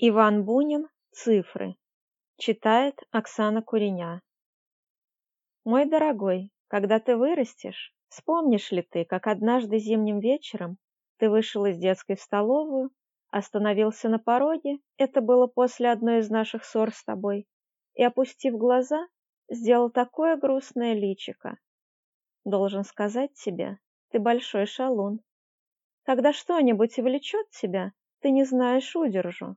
Иван Бунин «Цифры». Читает Оксана Куреня. Мой дорогой, когда ты вырастешь, вспомнишь ли ты, как однажды зимним вечером ты вышел из детской в столовую, остановился на пороге, это было после одной из наших ссор с тобой, и, опустив глаза, сделал такое грустное личико. Должен сказать тебе, ты большой шалун. Когда что-нибудь влечет тебя, ты не знаешь удержу.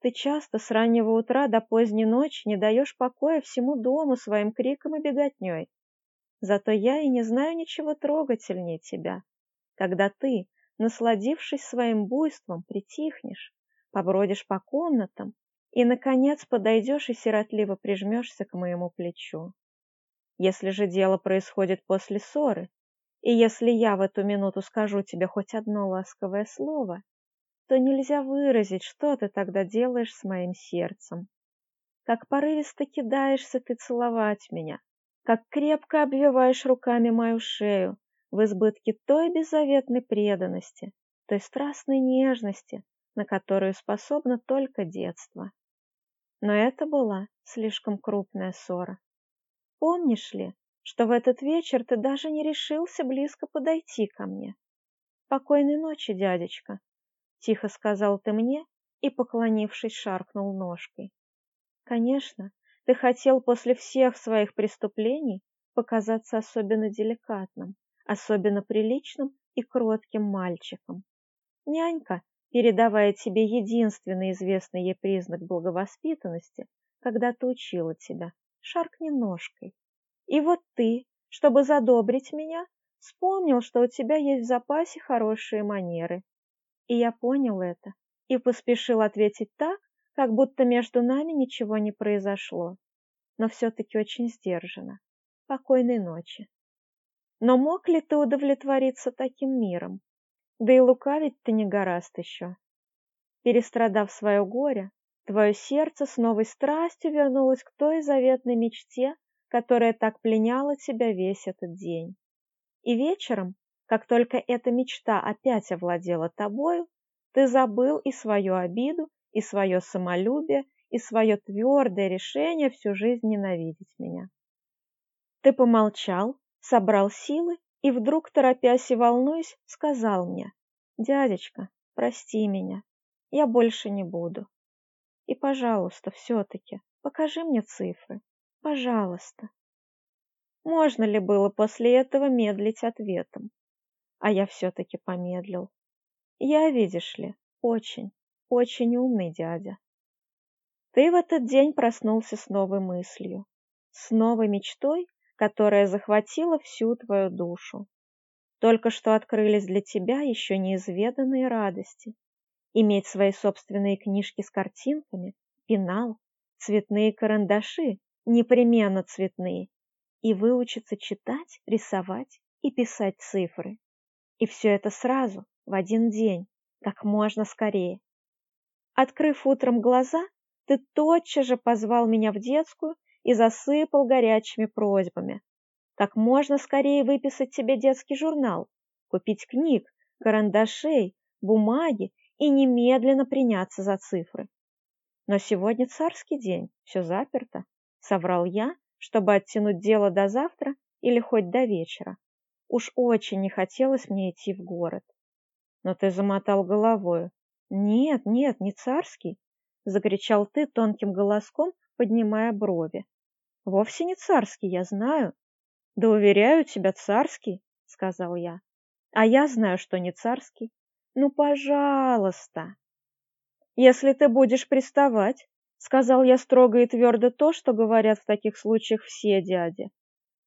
Ты часто с раннего утра до поздней ночи не даешь покоя всему дому своим криком и беготней. Зато я и не знаю ничего трогательнее тебя, когда ты, насладившись своим буйством, притихнешь, побродишь по комнатам и, наконец, подойдешь и сиротливо прижмешься к моему плечу. Если же дело происходит после ссоры, и если я в эту минуту скажу тебе хоть одно ласковое слово, то нельзя выразить, что ты тогда делаешь с моим сердцем. Как порывисто кидаешься ты целовать меня, как крепко обвиваешь руками мою шею в избытке той беззаветной преданности, той страстной нежности, на которую способно только детство. Но это была слишком крупная ссора. Помнишь ли, что в этот вечер ты даже не решился близко подойти ко мне? Покойной ночи, дядечка, — тихо сказал ты мне и, поклонившись, шаркнул ножкой. Конечно, ты хотел после всех своих преступлений показаться особенно деликатным, особенно приличным и кротким мальчиком. Нянька, передавая тебе единственный известный ей признак благовоспитанности, когда-то учила тебя, шаркни ножкой. И вот ты, чтобы задобрить меня, вспомнил, что у тебя есть в запасе хорошие манеры, и я понял это и поспешил ответить так, как будто между нами ничего не произошло, но все-таки очень сдержанно. Покойной ночи. Но мог ли ты удовлетвориться таким миром? Да и лукавить ты не гораст еще. Перестрадав свое горе, твое сердце с новой страстью вернулось к той заветной мечте, которая так пленяла тебя весь этот день. И вечером, как только эта мечта опять овладела тобою, ты забыл и свою обиду, и свое самолюбие, и свое твердое решение всю жизнь ненавидеть меня. Ты помолчал, собрал силы и вдруг, торопясь и волнуясь, сказал мне, «Дядечка, прости меня, я больше не буду. И, пожалуйста, все-таки покажи мне цифры, пожалуйста». Можно ли было после этого медлить ответом? А я все-таки помедлил. Я, видишь ли, очень, очень умный дядя. Ты в этот день проснулся с новой мыслью, с новой мечтой, которая захватила всю твою душу. Только что открылись для тебя еще неизведанные радости. Иметь свои собственные книжки с картинками, пенал, цветные карандаши, непременно цветные, и выучиться читать, рисовать и писать цифры. И все это сразу, в один день, как можно скорее. Открыв утром глаза, ты тотчас же позвал меня в детскую и засыпал горячими просьбами. Как можно скорее выписать тебе детский журнал, купить книг, карандашей, бумаги и немедленно приняться за цифры. Но сегодня царский день, все заперто, соврал я, чтобы оттянуть дело до завтра или хоть до вечера. Уж очень не хотелось мне идти в город. Но ты замотал головою. Нет, нет, не царский, закричал ты тонким голоском, поднимая брови. Вовсе не царский, я знаю. Да уверяю тебя, царский, сказал я. А я знаю, что не царский. Ну, пожалуйста. Если ты будешь приставать, сказал я строго и твердо то, что говорят в таких случаях все дяди.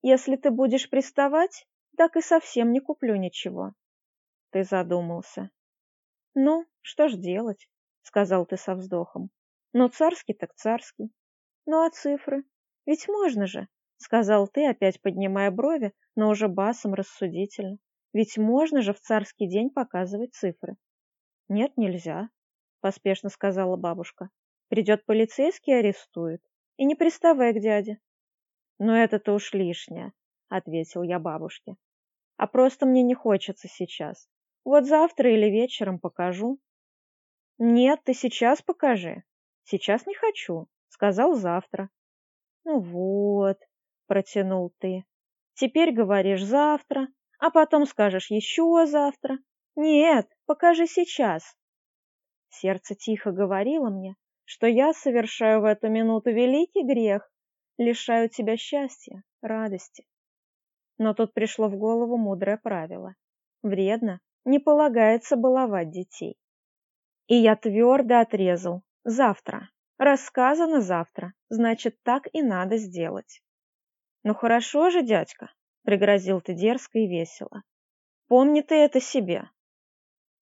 Если ты будешь приставать, так и совсем не куплю ничего. Ты задумался. Ну, что ж делать, сказал ты со вздохом. Ну, царский так царский. Ну, а цифры? Ведь можно же, сказал ты, опять поднимая брови, но уже басом рассудительно. Ведь можно же в царский день показывать цифры. Нет, нельзя, поспешно сказала бабушка. Придет полицейский и арестует. И не приставай к дяде. Но это-то уж лишнее, ответил я бабушке. А просто мне не хочется сейчас. Вот завтра или вечером покажу. Нет, ты сейчас покажи. Сейчас не хочу. Сказал завтра. Ну вот, протянул ты. Теперь говоришь завтра, а потом скажешь еще завтра. Нет, покажи сейчас. Сердце тихо говорило мне, что я совершаю в эту минуту великий грех, лишаю тебя счастья, радости. Но тут пришло в голову мудрое правило. Вредно, не полагается баловать детей. И я твердо отрезал. Завтра. Рассказано завтра. Значит, так и надо сделать. Ну хорошо же, дядька, пригрозил ты дерзко и весело. Помни ты это себе.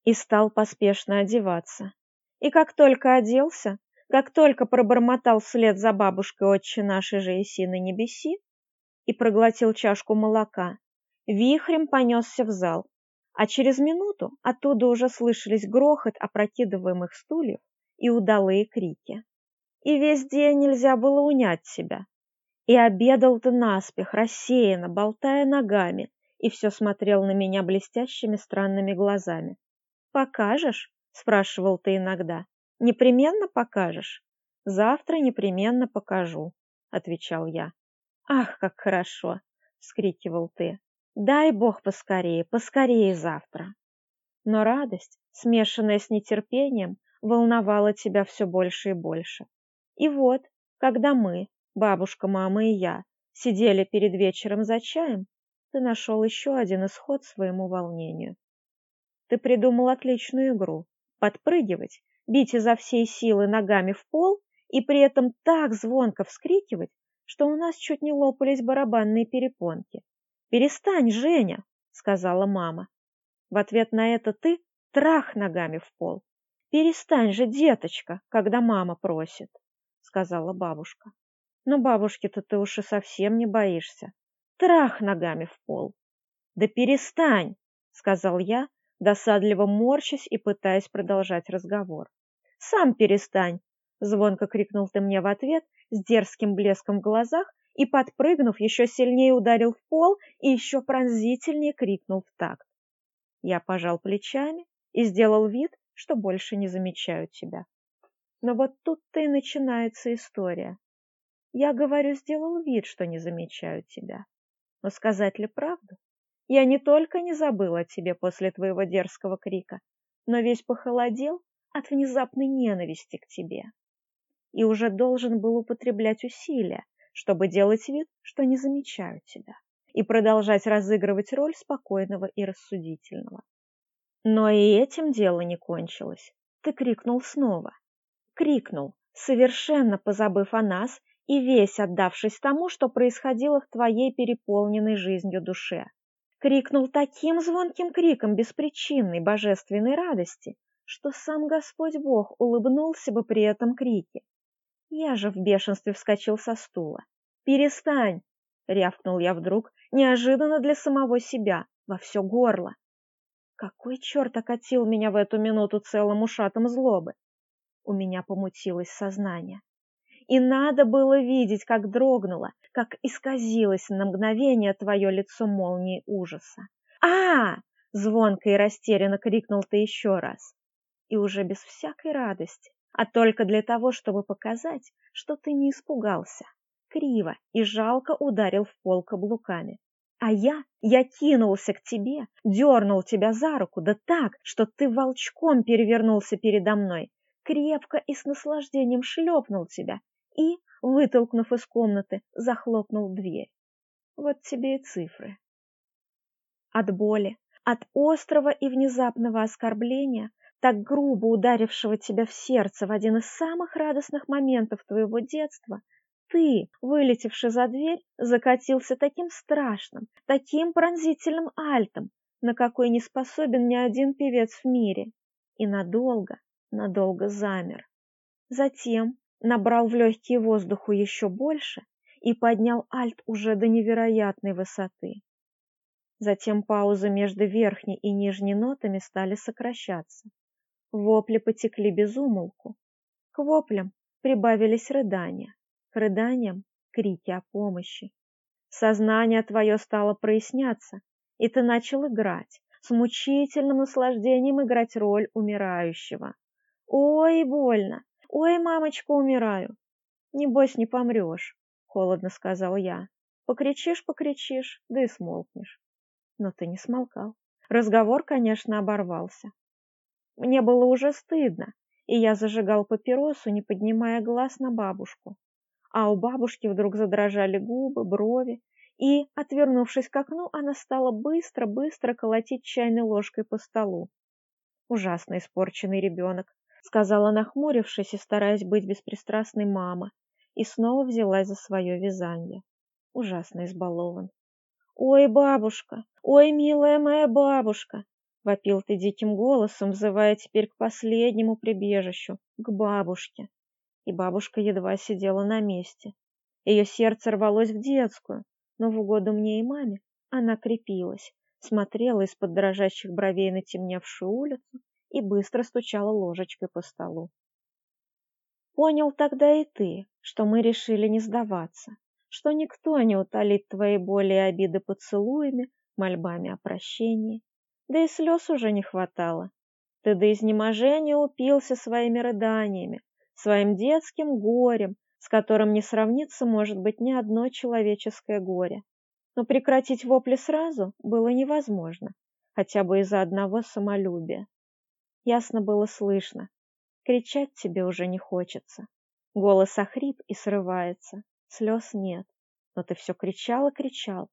И стал поспешно одеваться. И как только оделся, как только пробормотал вслед за бабушкой отче нашей же Исины Небеси и проглотил чашку молока, вихрем понесся в зал, а через минуту оттуда уже слышались грохот опрокидываемых стульев и удалые крики. И весь день нельзя было унять себя. И обедал ты наспех, рассеянно, болтая ногами, и все смотрел на меня блестящими странными глазами. «Покажешь?» — спрашивал ты иногда. «Непременно покажешь?» «Завтра непременно покажу», — отвечал я. «Ах, как хорошо!» — вскрикивал ты. «Дай Бог поскорее, поскорее завтра!» Но радость, смешанная с нетерпением, волновала тебя все больше и больше. И вот, когда мы, бабушка, мама и я, сидели перед вечером за чаем, ты нашел еще один исход своему волнению. Ты придумал отличную игру – подпрыгивать, бить изо всей силы ногами в пол и при этом так звонко вскрикивать, что у нас чуть не лопались барабанные перепонки. «Перестань, Женя!» – сказала мама. В ответ на это ты трах ногами в пол. «Перестань же, деточка, когда мама просит», — сказала бабушка. «Но бабушки-то ты уж и совсем не боишься. Трах ногами в пол». «Да перестань», — сказал я, досадливо морщась и пытаясь продолжать разговор. «Сам перестань!» — звонко крикнул ты мне в ответ с дерзким блеском в глазах и, подпрыгнув, еще сильнее ударил в пол и еще пронзительнее крикнул в такт. Я пожал плечами и сделал вид, что больше не замечаю тебя. Но вот тут-то и начинается история. Я, говорю, сделал вид, что не замечаю тебя. Но сказать ли правду? Я не только не забыл о тебе после твоего дерзкого крика, но весь похолодел от внезапной ненависти к тебе. И уже должен был употреблять усилия, чтобы делать вид, что не замечаю тебя, и продолжать разыгрывать роль спокойного и рассудительного. Но и этим дело не кончилось. Ты крикнул снова. Крикнул, совершенно позабыв о нас и весь отдавшись тому, что происходило в твоей переполненной жизнью душе крикнул таким звонким криком беспричинной божественной радости, что сам Господь Бог улыбнулся бы при этом крике. Я же в бешенстве вскочил со стула. «Перестань!» — рявкнул я вдруг, неожиданно для самого себя, во все горло. Какой черт окатил меня в эту минуту целым ушатом злобы? У меня помутилось сознание и надо было видеть, как дрогнуло, как исказилось на мгновение твое лицо молнией ужаса. а звонко и растерянно крикнул ты еще раз. И уже без всякой радости, а только для того, чтобы показать, что ты не испугался. Криво и жалко ударил в пол каблуками. А я, я кинулся к тебе, дернул тебя за руку, да так, что ты волчком перевернулся передо мной, крепко и с наслаждением шлепнул тебя и, вытолкнув из комнаты, захлопнул дверь. Вот тебе и цифры. От боли, от острого и внезапного оскорбления, так грубо ударившего тебя в сердце в один из самых радостных моментов твоего детства, ты, вылетевший за дверь, закатился таким страшным, таким пронзительным альтом, на какой не способен ни один певец в мире, и надолго, надолго замер. Затем, набрал в легкие воздуху еще больше и поднял альт уже до невероятной высоты. Затем паузы между верхней и нижней нотами стали сокращаться. Вопли потекли без умолку. К воплям прибавились рыдания, к рыданиям — крики о помощи. Сознание твое стало проясняться, и ты начал играть, с мучительным наслаждением играть роль умирающего. Ой, больно! Ой, мамочка, умираю! Небось, не помрешь, холодно сказал я. Покричишь, покричишь, да и смолкнешь. Но ты не смолкал. Разговор, конечно, оборвался. Мне было уже стыдно, и я зажигал папиросу, не поднимая глаз на бабушку. А у бабушки вдруг задрожали губы, брови, и, отвернувшись к окну, она стала быстро-быстро колотить чайной ложкой по столу. Ужасно испорченный ребенок, сказала нахмурившись и стараясь быть беспристрастной мама, и снова взялась за свое вязание. Ужасно избалован. «Ой, бабушка! Ой, милая моя бабушка!» Вопил ты диким голосом, взывая теперь к последнему прибежищу, к бабушке. И бабушка едва сидела на месте. Ее сердце рвалось в детскую, но в угоду мне и маме она крепилась, смотрела из-под дрожащих бровей на темневшую улицу и быстро стучала ложечкой по столу. Понял тогда и ты, что мы решили не сдаваться, что никто не утолит твои боли и обиды поцелуями, мольбами о прощении. Да и слез уже не хватало. Ты до изнеможения упился своими рыданиями, своим детским горем, с которым не сравнится, может быть, ни одно человеческое горе. Но прекратить вопли сразу было невозможно, хотя бы из-за одного самолюбия. Ясно было слышно. Кричать тебе уже не хочется. Голос охрип и срывается. Слез нет. Но ты все кричал и кричал.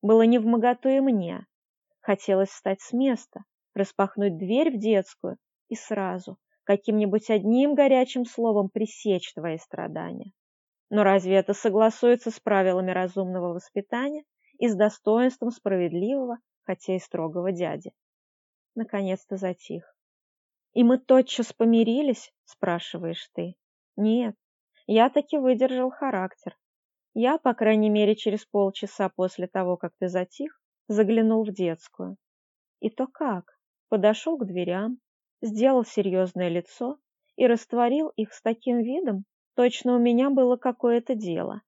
Было не в моготу и мне. Хотелось встать с места, распахнуть дверь в детскую и сразу, каким-нибудь одним горячим словом пресечь твои страдания. Но разве это согласуется с правилами разумного воспитания и с достоинством справедливого, хотя и строгого дяди? Наконец-то затих. «И мы тотчас помирились?» – спрашиваешь ты. Нет, я таки выдержал характер. Я, по крайней мере, через полчаса после того, как ты затих, заглянул в детскую. И то как? Подошел к дверям, сделал серьезное лицо и растворил их с таким видом, точно у меня было какое-то дело.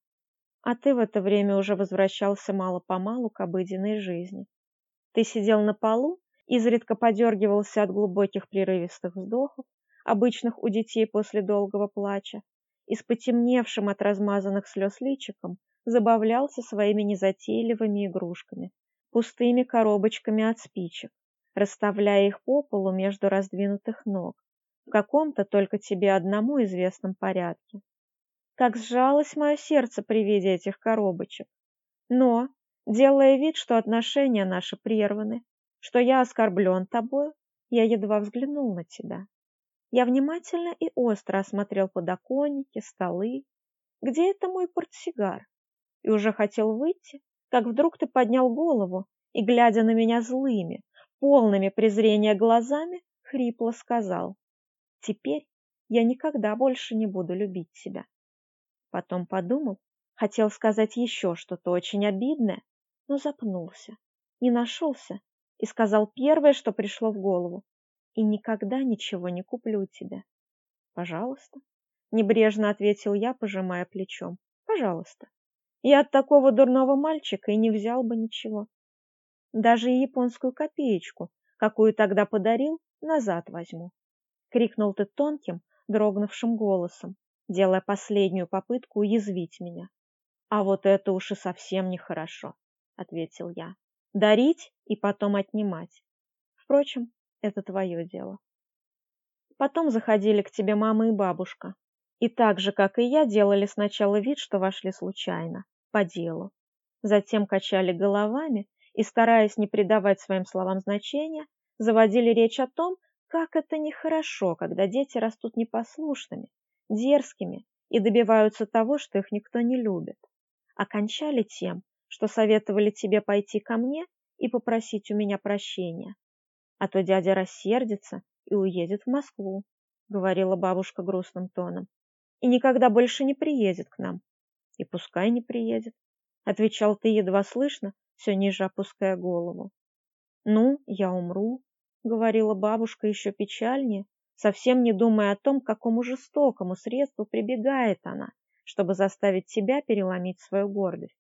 А ты в это время уже возвращался мало-помалу к обыденной жизни. Ты сидел на полу, изредка подергивался от глубоких прерывистых вздохов, обычных у детей после долгого плача, и с потемневшим от размазанных слез личиком забавлялся своими незатейливыми игрушками, пустыми коробочками от спичек, расставляя их по полу между раздвинутых ног, в каком-то только тебе одному известном порядке. Как сжалось мое сердце при виде этих коробочек. Но, делая вид, что отношения наши прерваны, что я оскорблен тобою, я едва взглянул на тебя. Я внимательно и остро осмотрел подоконники, столы. Где это мой портсигар? И уже хотел выйти, как вдруг ты поднял голову и, глядя на меня злыми, полными презрения глазами, хрипло сказал, «Теперь я никогда больше не буду любить тебя». Потом подумал, хотел сказать еще что-то очень обидное, но запнулся, не нашелся и сказал первое, что пришло в голову и никогда ничего не куплю тебе. Пожалуйста, небрежно ответил я, пожимая плечом. Пожалуйста. Я от такого дурного мальчика и не взял бы ничего. Даже и японскую копеечку, какую тогда подарил, назад возьму. Крикнул ты тонким, дрогнувшим голосом, делая последнюю попытку уязвить меня. А вот это уж и совсем нехорошо, ответил я. Дарить и потом отнимать. Впрочем, это твое дело. Потом заходили к тебе мама и бабушка. И так же, как и я, делали сначала вид, что вошли случайно, по делу. Затем качали головами и, стараясь не придавать своим словам значения, заводили речь о том, как это нехорошо, когда дети растут непослушными, дерзкими и добиваются того, что их никто не любит. Окончали тем, что советовали тебе пойти ко мне и попросить у меня прощения а то дядя рассердится и уедет в Москву, говорила бабушка грустным тоном, и никогда больше не приедет к нам. И пускай не приедет, отвечал ты едва слышно, все ниже опуская голову. Ну, я умру, говорила бабушка еще печальнее, совсем не думая о том, к какому жестокому средству прибегает она, чтобы заставить тебя переломить свою гордость.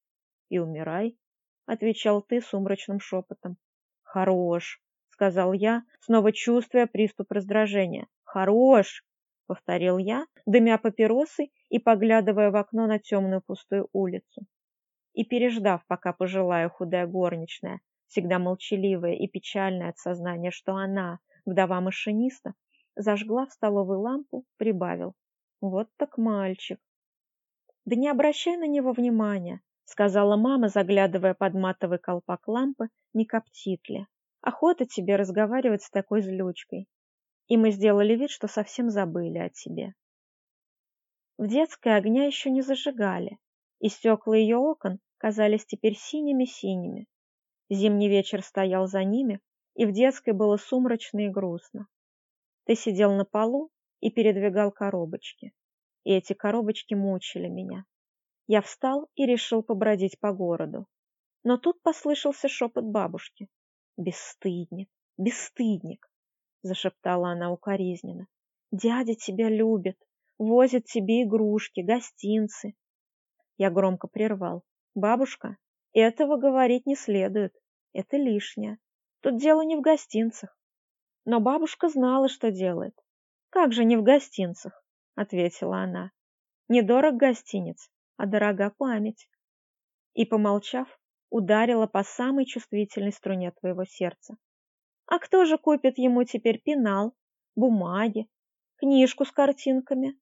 И умирай, отвечал ты сумрачным шепотом. Хорош, сказал я, снова чувствуя приступ раздражения. Хорош, повторил я, дымя папиросой и поглядывая в окно на темную пустую улицу. И переждав, пока пожилая худая горничная, всегда молчаливая и печальная от сознания, что она, вдова машиниста, зажгла в столовой лампу, прибавил. Вот так мальчик. Да не обращай на него внимания, сказала мама, заглядывая под матовый колпак лампы, не коптит ли. Охота тебе разговаривать с такой злючкой. И мы сделали вид, что совсем забыли о тебе. В детской огня еще не зажигали, и стекла ее окон казались теперь синими-синими. Зимний вечер стоял за ними, и в детской было сумрачно и грустно. Ты сидел на полу и передвигал коробочки, и эти коробочки мучили меня. Я встал и решил побродить по городу. Но тут послышался шепот бабушки. «Бесстыдник, бесстыдник!» — зашептала она укоризненно. «Дядя тебя любит, возит тебе игрушки, гостинцы». Я громко прервал. «Бабушка, этого говорить не следует, это лишнее. Тут дело не в гостинцах». Но бабушка знала, что делает. «Как же не в гостинцах?» — ответила она. «Недорог гостиниц, а дорога память». И, помолчав, ударила по самой чувствительной струне твоего сердца. А кто же купит ему теперь пенал, бумаги, книжку с картинками?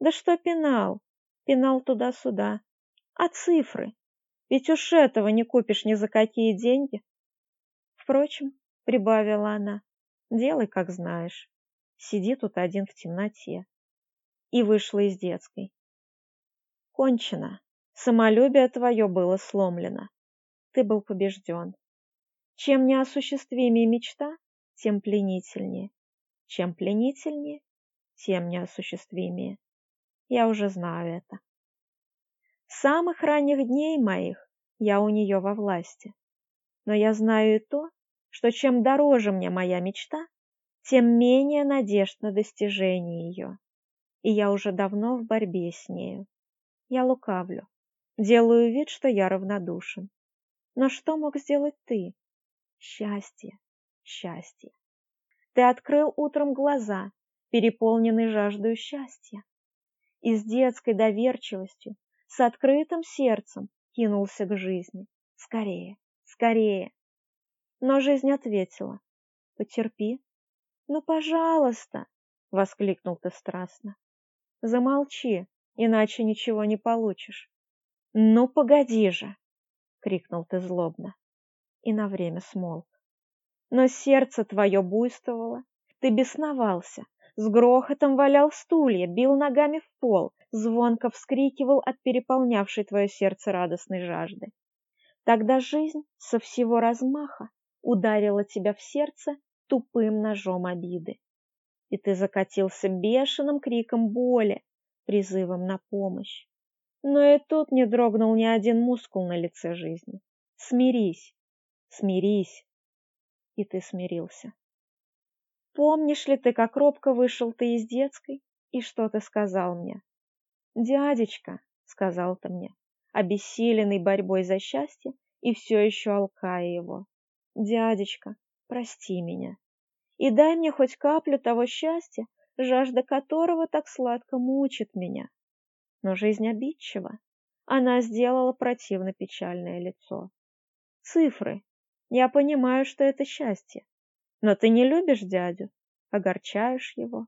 Да что пенал? Пенал туда-сюда. А цифры? Ведь уж этого не купишь ни за какие деньги. Впрочем, прибавила она, делай, как знаешь. Сиди тут один в темноте. И вышла из детской. Кончено. Самолюбие твое было сломлено. Ты был побежден. Чем неосуществимее мечта, тем пленительнее. Чем пленительнее, тем неосуществимее. Я уже знаю это. С самых ранних дней моих я у нее во власти. Но я знаю и то, что чем дороже мне моя мечта, тем менее надежд на достижение ее. И я уже давно в борьбе с нею. Я лукавлю, делаю вид, что я равнодушен. Но что мог сделать ты? Счастье, счастье. Ты открыл утром глаза, переполненный жаждой счастья. И с детской доверчивостью, с открытым сердцем кинулся к жизни. Скорее, скорее. Но жизнь ответила. Потерпи. Ну, пожалуйста, воскликнул ты страстно. Замолчи, иначе ничего не получишь. Ну, погоди же, крикнул ты злобно и на время смолк. Но сердце твое буйствовало, ты бесновался, с грохотом валял стулья, бил ногами в пол, звонко вскрикивал от переполнявшей твое сердце радостной жажды. Тогда жизнь со всего размаха ударила тебя в сердце тупым ножом обиды. И ты закатился бешеным криком боли, призывом на помощь. Но и тут не дрогнул ни один мускул на лице жизни. Смирись, Смирись. И ты смирился. Помнишь ли ты, как робко вышел ты из детской, и что ты сказал мне? Дядечка, сказал ты мне, обессиленный борьбой за счастье и все еще алкая его. Дядечка, прости меня и дай мне хоть каплю того счастья, жажда которого так сладко мучит меня. Но жизнь обидчива. Она сделала противно печальное лицо. Цифры, я понимаю, что это счастье. Но ты не любишь дядю, огорчаешь его.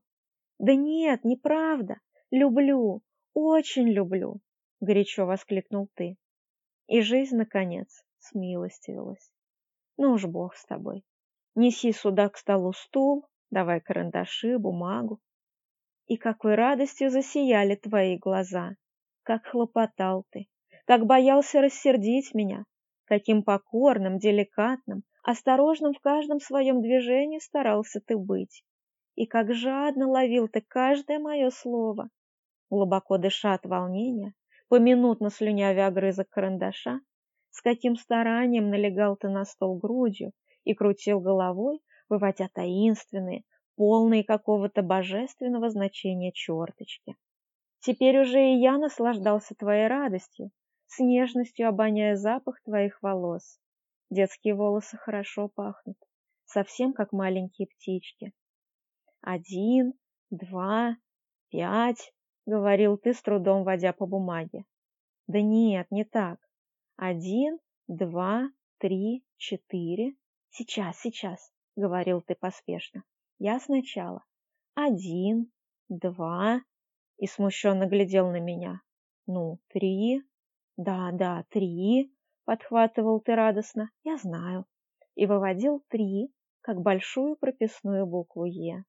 Да нет, неправда. Люблю, очень люблю, горячо воскликнул ты. И жизнь, наконец, смилостивилась. Ну уж бог с тобой. Неси сюда к столу стул, давай карандаши, бумагу. И какой радостью засияли твои глаза, как хлопотал ты, как боялся рассердить меня, Каким покорным, деликатным, осторожным в каждом своем движении старался ты быть. И как жадно ловил ты каждое мое слово. Глубоко дыша от волнения, поминутно слюнявя огрызок карандаша, с каким старанием налегал ты на стол грудью и крутил головой, выводя таинственные, полные какого-то божественного значения черточки. Теперь уже и я наслаждался твоей радостью, с нежностью обоняя запах твоих волос. Детские волосы хорошо пахнут, совсем как маленькие птички. Один, два, пять, говорил ты, с трудом водя по бумаге. Да нет, не так. Один, два, три, четыре. Сейчас, сейчас, говорил ты поспешно. Я сначала. Один, два, и смущенно глядел на меня. Ну, три. Да, да, три, подхватывал ты радостно. Я знаю. И выводил три, как большую прописную букву Е.